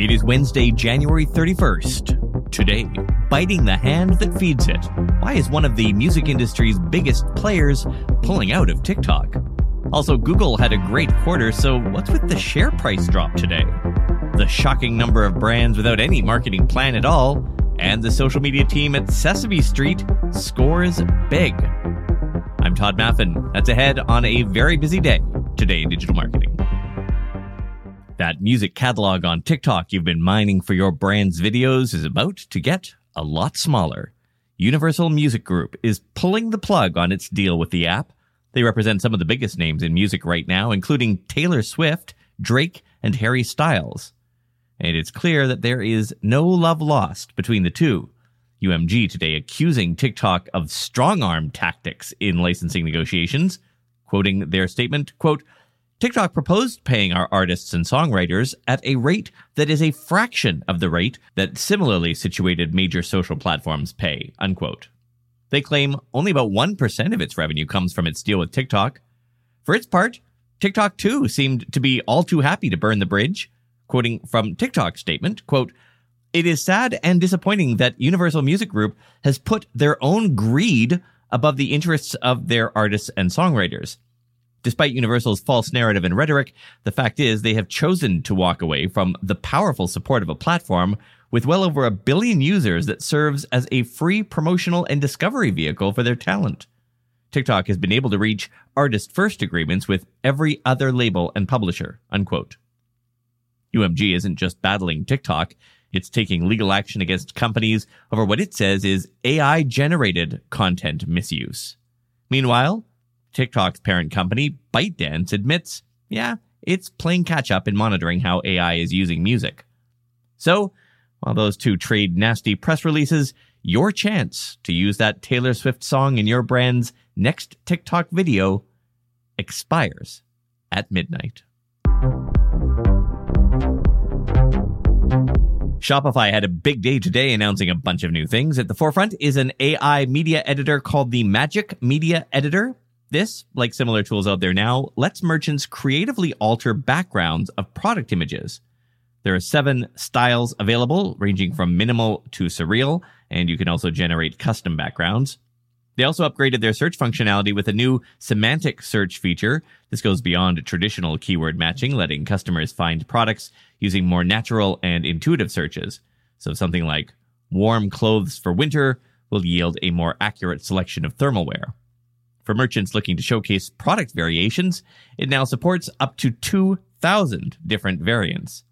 It is Wednesday, January 31st. Today, biting the hand that feeds it. Why is one of the music industry's biggest players pulling out of TikTok? Also, Google had a great quarter, so what's with the share price drop today? The shocking number of brands without any marketing plan at all, and the social media team at Sesame Street scores big. I'm Tod Maffin. That's ahead on a very busy day today in digital marketing. That music catalog on TikTok you've been mining for your brand's videos is about to get a lot smaller. Universal Music Group is pulling the plug on its deal with the app. They represent some of the biggest names in music right now, including Taylor Swift, Drake, and Harry Styles. And it's clear that there is no love lost between the two. UMG today accusing TikTok of strong arm tactics in licensing negotiations, quoting their statement, quote, TikTok proposed paying our artists and songwriters at a rate that is a fraction of the rate that similarly situated major social platforms pay, unquote. They claim only about 1% of its revenue comes from its deal with TikTok. For its part, TikTok too seemed to be all too happy to burn the bridge. Quoting from TikTok's statement, quote, it is sad and disappointing that Universal Music Group has put their own greed above the interests of their artists and songwriters. Despite Universal's false narrative and rhetoric, the fact is they have chosen to walk away from the powerful support of a platform with well over a billion users that serves as a free promotional and discovery vehicle for their talent. TikTok has been able to reach artist first agreements with every other label and publisher, unquote. UMG isn't just battling TikTok, it's taking legal action against companies over what it says is AI generated content misuse. Meanwhile, TikTok's parent company, ByteDance, admits, yeah, it's playing catch up in monitoring how AI is using music. So, while those two trade nasty press releases, your chance to use that Taylor Swift song in your brand's next TikTok video expires at midnight. Shopify had a big day today announcing a bunch of new things. At the forefront is an AI media editor called the Magic Media Editor. This, like similar tools out there now, lets merchants creatively alter backgrounds of product images. There are seven styles available, ranging from minimal to surreal, and you can also generate custom backgrounds. They also upgraded their search functionality with a new semantic search feature. This goes beyond traditional keyword matching, letting customers find products using more natural and intuitive searches. So something like warm clothes for winter will yield a more accurate selection of thermal wear. For merchants looking to showcase product variations, it now supports up to 2,000 different variants.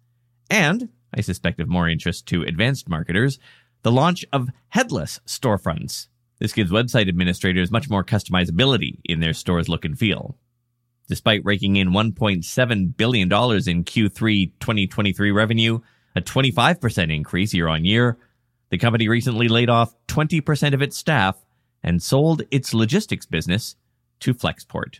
And, I suspect of more interest to advanced marketers, the launch of headless storefronts. This gives website administrators much more customizability in their store's look and feel. Despite raking in $1.7 billion in Q3 2023 revenue, a 25% increase year on year, the company recently laid off 20% of its staff and sold its logistics business to Flexport.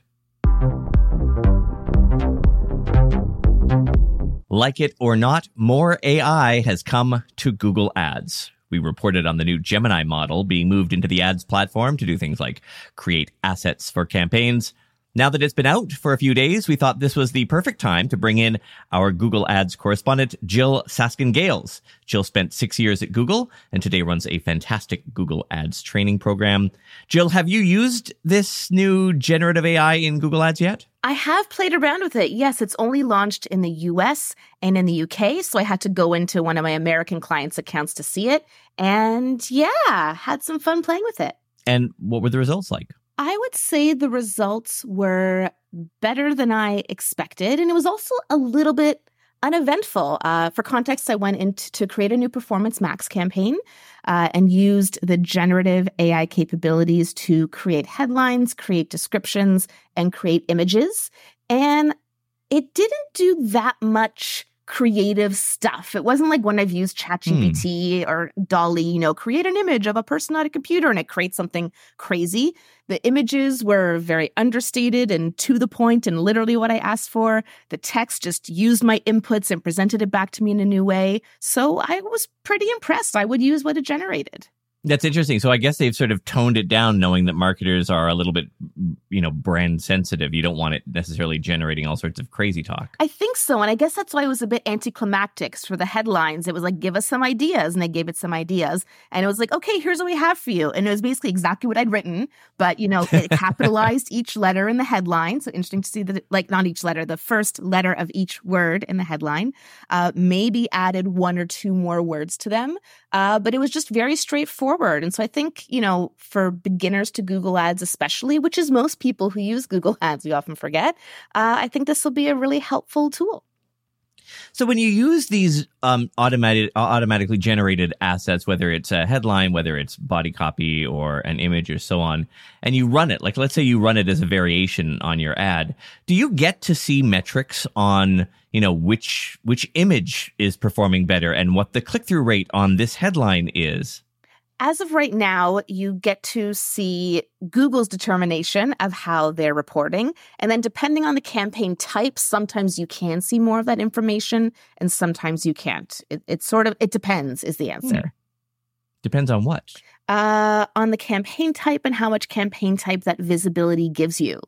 Like it or not, more AI has come to Google Ads. We reported on the new Gemini model being moved into the ads platform to do things like create assets for campaigns, now that it's been out for a few days, we thought this was the perfect time to bring in our Google Ads correspondent, Jyll Saskin Gales. Jyll spent six years at Google and today runs a fantastic Google Ads training program. Jyll, have you used this new generative AI in Google Ads yet? I have played around with it. Yes, it's only launched in the US and in the UK. So I had to go into one of my American clients' accounts to see it. And yeah, had some fun playing with it. And what were the results like? I would say the results were better than I expected. And it was also a little bit uneventful. Uh, for context, I went in to create a new Performance Max campaign uh, and used the generative AI capabilities to create headlines, create descriptions, and create images. And it didn't do that much creative stuff. It wasn't like when I've used ChatGPT mm. or DALL-E, you know, create an image of a person on a computer and it creates something crazy. The images were very understated and to the point and literally what I asked for. The text just used my inputs and presented it back to me in a new way. So I was pretty impressed. I would use what it generated. That's interesting. So I guess they've sort of toned it down, knowing that marketers are a little bit, you know, brand sensitive. You don't want it necessarily generating all sorts of crazy talk. I think so. And I guess that's why it was a bit anticlimactic for the headlines. It was like, give us some ideas. And they gave it some ideas. And it was like, okay, here's what we have for you. And it was basically exactly what I'd written, but, you know, it capitalized each letter in the headline. So interesting to see that, like, not each letter, the first letter of each word in the headline, uh, maybe added one or two more words to them. Uh, but it was just very straightforward. And so I think, you know, for beginners to Google Ads, especially, which is most people who use Google Ads, we often forget, uh, I think this will be a really helpful tool. So when you use these um, automated, automatically generated assets, whether it's a headline, whether it's body copy or an image or so on, and you run it, like let's say you run it as a variation on your ad, do you get to see metrics on you know which which image is performing better and what the click through rate on this headline is? As of right now, you get to see Google's determination of how they're reporting. And then, depending on the campaign type, sometimes you can see more of that information and sometimes you can't. It, it sort of, it depends, is the answer. Hmm. Depends on what? Uh, on the campaign type and how much campaign type that visibility gives you.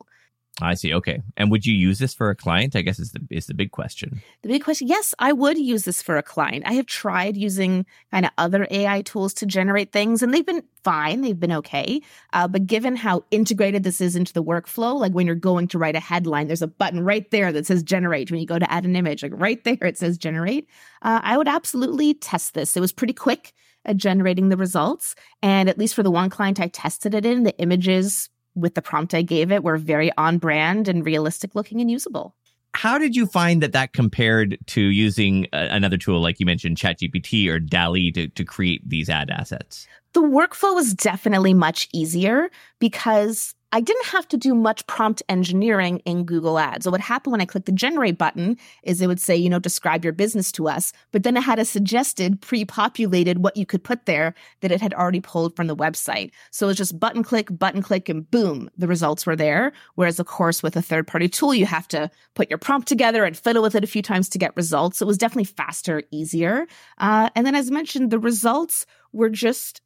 I see. Okay. And would you use this for a client? I guess is the is the big question. The big question, yes, I would use this for a client. I have tried using kind of other AI tools to generate things, and they've been fine. They've been okay. Uh, but given how integrated this is into the workflow, like when you're going to write a headline, there's a button right there that says generate. When you go to add an image, like right there, it says generate. Uh, I would absolutely test this. It was pretty quick at generating the results, and at least for the one client I tested it in, the images with the prompt I gave it were very on brand and realistic looking and usable. How did you find that that compared to using another tool like you mentioned, ChatGPT or DALL-E to, to create these ad assets? The workflow was definitely much easier because I didn't have to do much prompt engineering in Google Ads. So what happened when I clicked the generate button is it would say, you know, describe your business to us, but then it had a suggested pre-populated what you could put there that it had already pulled from the website. So it was just button click, button click, and boom, the results were there. Whereas of course with a third party tool, you have to put your prompt together and fiddle with it a few times to get results. It was definitely faster, easier. Uh, and then as mentioned, the results were just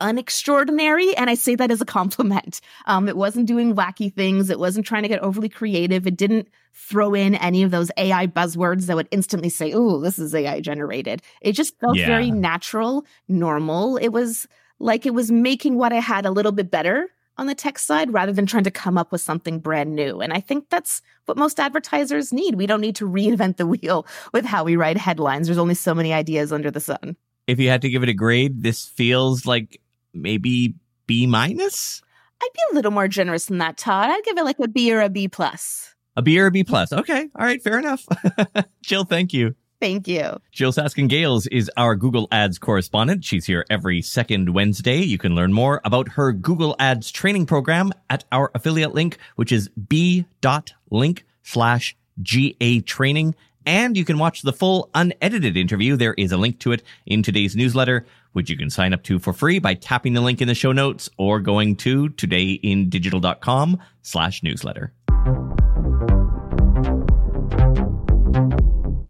unextraordinary. And I say that as a compliment. Um, it wasn't doing wacky things. It wasn't trying to get overly creative. It didn't throw in any of those AI buzzwords that would instantly say, oh, this is AI generated. It just felt yeah. very natural, normal. It was like it was making what I had a little bit better on the tech side rather than trying to come up with something brand new. And I think that's what most advertisers need. We don't need to reinvent the wheel with how we write headlines. There's only so many ideas under the sun. If you had to give it a grade, this feels like maybe B minus? I'd be a little more generous than that, Tod. I'd give it like a B or a B plus. A B or a B plus. Okay. All right. Fair enough. Jyll, thank you. Thank you. Jyll Saskin Gales is our Google Ads correspondent. She's here every second Wednesday. You can learn more about her Google Ads training program at our affiliate link, which is b.link slash GA training. And you can watch the full unedited interview. There is a link to it in today's newsletter which you can sign up to for free by tapping the link in the show notes or going to todayindigital.com slash newsletter.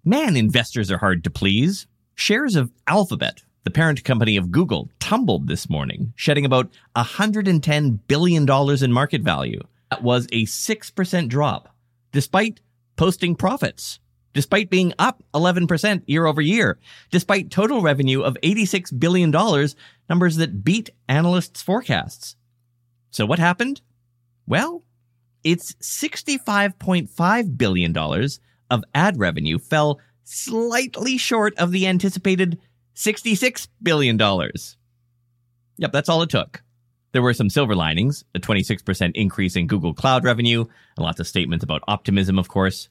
Man, investors are hard to please. Shares of Alphabet, the parent company of Google, tumbled this morning, shedding about $110 billion in market value. That was a 6% drop, despite posting profits despite being up 11% year over year, despite total revenue of $86 billion, numbers that beat analysts' forecasts. So what happened? Well, its $65.5 billion of ad revenue fell slightly short of the anticipated $66 billion. Yep, that's all it took. There were some silver linings, a 26% increase in Google Cloud revenue, and lots of statements about optimism, of course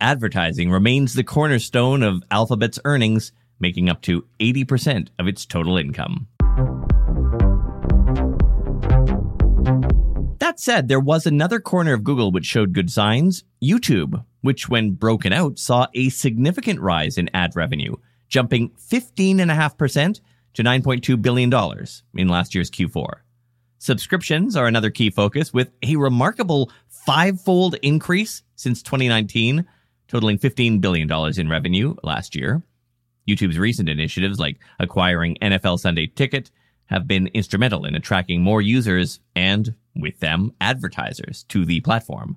advertising remains the cornerstone of Alphabet's earnings, making up to 80% of its total income. That said, there was another corner of Google which showed good signs YouTube, which, when broken out, saw a significant rise in ad revenue, jumping 15.5% to $9.2 billion in last year's Q4. Subscriptions are another key focus, with a remarkable five fold increase since 2019 totaling $15 billion in revenue last year. YouTube's recent initiatives, like acquiring NFL Sunday Ticket, have been instrumental in attracting more users and, with them, advertisers to the platform.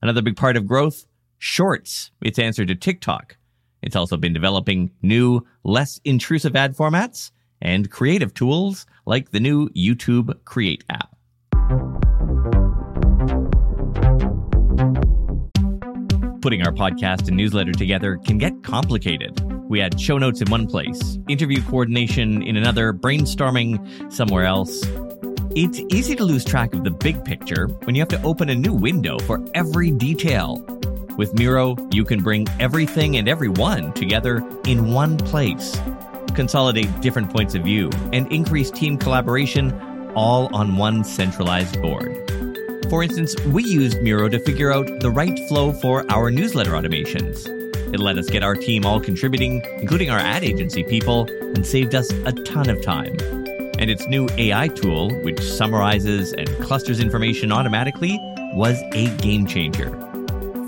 Another big part of growth, Shorts, its answer to TikTok. It's also been developing new, less intrusive ad formats and creative tools like the new YouTube Create app. Putting our podcast and newsletter together can get complicated. We had show notes in one place, interview coordination in another, brainstorming somewhere else. It's easy to lose track of the big picture when you have to open a new window for every detail. With Miro, you can bring everything and everyone together in one place, consolidate different points of view, and increase team collaboration all on one centralized board. For instance, we used Miro to figure out the right flow for our newsletter automations. It let us get our team all contributing, including our ad agency people, and saved us a ton of time and its new AI tool, which summarizes and clusters information automatically, was a game changer.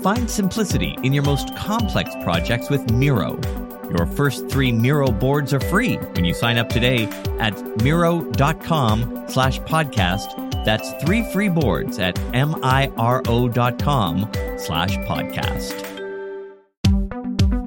Find simplicity in your most complex projects with Miro. Your first three Miro boards are free when you sign up today at Miro.com slash podcast. That's three free boards at M-I-R-O.com slash podcast.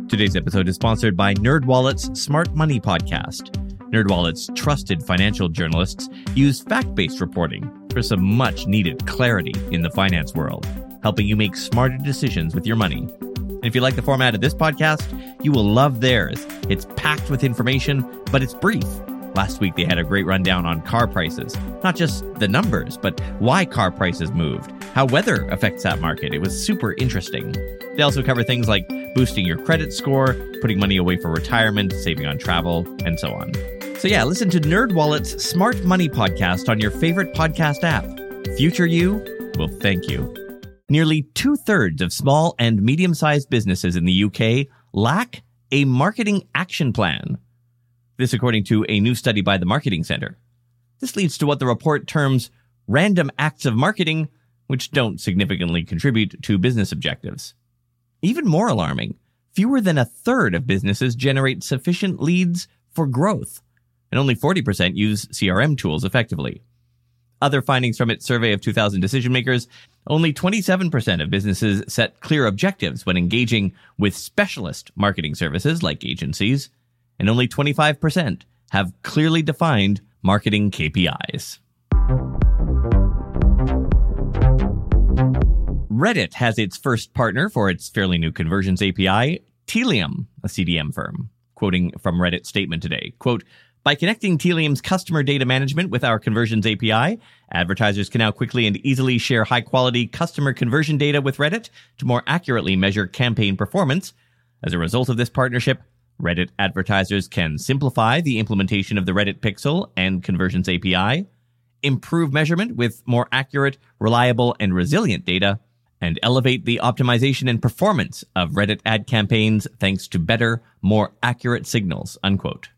Today's episode is sponsored by NerdWallet's Smart Money Podcast. NerdWallet's trusted financial journalists use fact-based reporting for some much-needed clarity in the finance world, helping you make smarter decisions with your money. And if you like the format of this podcast, you will love theirs. It's packed with information, but it's brief. Last week, they had a great rundown on car prices. Not just the numbers, but why car prices moved, how weather affects that market. It was super interesting. They also cover things like boosting your credit score, putting money away for retirement, saving on travel, and so on. So yeah, listen to NerdWallet's Smart Money podcast on your favorite podcast app. Future you will thank you. Nearly two thirds of small and medium sized businesses in the UK lack a marketing action plan. This according to a new study by the Marketing Center. This leads to what the report terms random acts of marketing, which don't significantly contribute to business objectives. Even more alarming, fewer than a third of businesses generate sufficient leads for growth and only 40% use CRM tools effectively. Other findings from its survey of 2,000 decision makers only 27% of businesses set clear objectives when engaging with specialist marketing services like agencies, and only 25% have clearly defined marketing KPIs. Reddit has its first partner for its fairly new conversions API, Tealium, a CDM firm. Quoting from Reddit's statement today, quote, by connecting Tealium's customer data management with our Conversions API, advertisers can now quickly and easily share high quality customer conversion data with Reddit to more accurately measure campaign performance. As a result of this partnership, Reddit advertisers can simplify the implementation of the Reddit Pixel and Conversions API, improve measurement with more accurate, reliable, and resilient data, and elevate the optimization and performance of Reddit ad campaigns thanks to better, more accurate signals, unquote.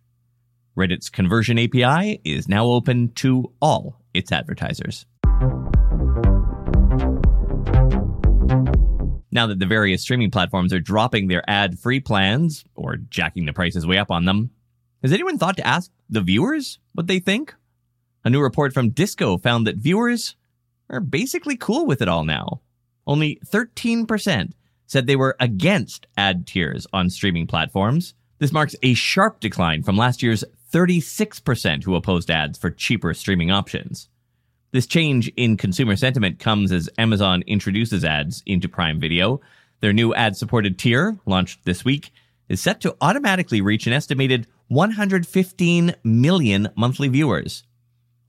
Reddit's conversion API is now open to all its advertisers. Now that the various streaming platforms are dropping their ad free plans or jacking the prices way up on them, has anyone thought to ask the viewers what they think? A new report from DISQO found that viewers are basically cool with it all now. Only 13% said they were against ad tiers on streaming platforms. This marks a sharp decline from last year's 36% who opposed ads for cheaper streaming options. This change in consumer sentiment comes as Amazon introduces ads into Prime Video. Their new ad supported tier, launched this week, is set to automatically reach an estimated 115 million monthly viewers.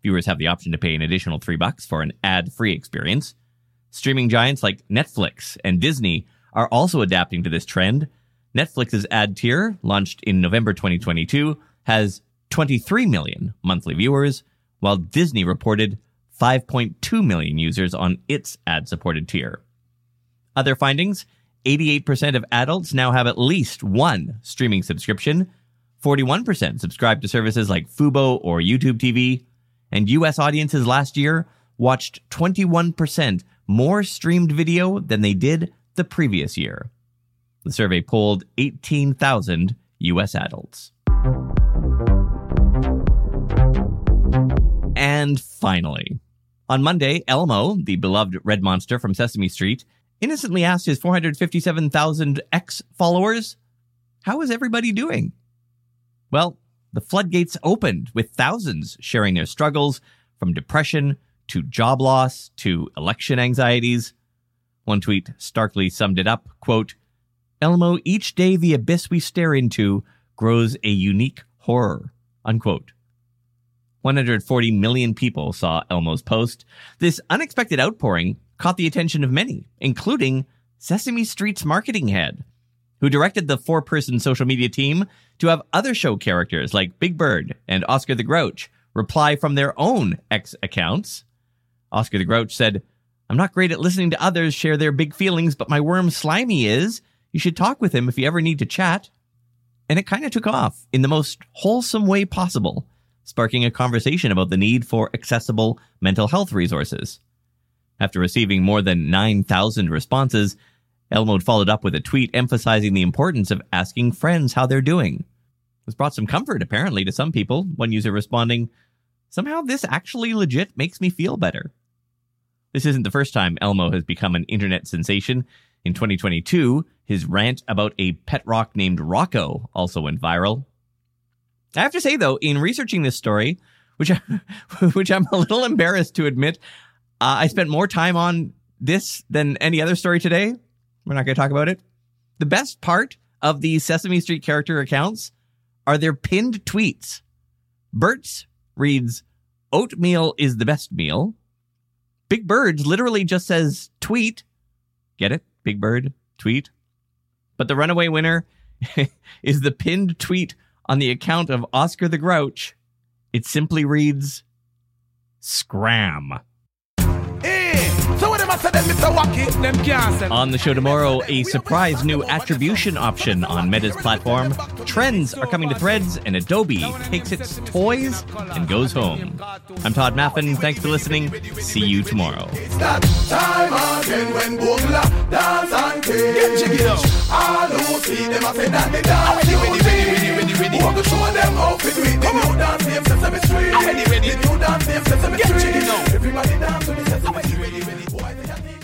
Viewers have the option to pay an additional 3 bucks for an ad-free experience. Streaming giants like Netflix and Disney are also adapting to this trend. Netflix's ad tier, launched in November 2022, has 23 million monthly viewers, while Disney reported 5.2 million users on its ad supported tier. Other findings 88% of adults now have at least one streaming subscription, 41% subscribe to services like Fubo or YouTube TV, and US audiences last year watched 21% more streamed video than they did the previous year. The survey polled 18,000 US adults. And finally, on Monday, Elmo, the beloved red monster from Sesame Street, innocently asked his 457,000 X followers, How is everybody doing? Well, the floodgates opened with thousands sharing their struggles from depression to job loss to election anxieties. One tweet starkly summed it up, quote, Elmo, each day the abyss we stare into grows a unique horror, unquote. 140 million people saw Elmo's post. This unexpected outpouring caught the attention of many, including Sesame Street's marketing head, who directed the four person social media team to have other show characters like Big Bird and Oscar the Grouch reply from their own X accounts. Oscar the Grouch said, I'm not great at listening to others share their big feelings, but my worm Slimy is. You should talk with him if you ever need to chat. And it kind of took off in the most wholesome way possible, sparking a conversation about the need for accessible mental health resources. After receiving more than 9,000 responses, Elmo followed up with a tweet emphasizing the importance of asking friends how they're doing. This brought some comfort, apparently, to some people. One user responding, Somehow this actually legit makes me feel better. This isn't the first time Elmo has become an internet sensation. In 2022, his rant about a pet rock named Rocco also went viral. I have to say, though, in researching this story, which, I, which I'm a little embarrassed to admit, uh, I spent more time on this than any other story today. We're not going to talk about it. The best part of the Sesame Street character accounts are their pinned tweets. Bert's reads, Oatmeal is the best meal. Big Bird literally just says tweet. Get it? Big Bird, tweet. But the runaway winner is the pinned tweet on the account of Oscar the Grouch. It simply reads, Scram. On the show tomorrow, a surprise new attribution option on Meta's platform. Trends are coming to Threads, and Adobe takes its toys and goes home. I'm Tod Maffin. Thanks for listening. See you tomorrow. Everybody dance to the Sesame Street happy, happy.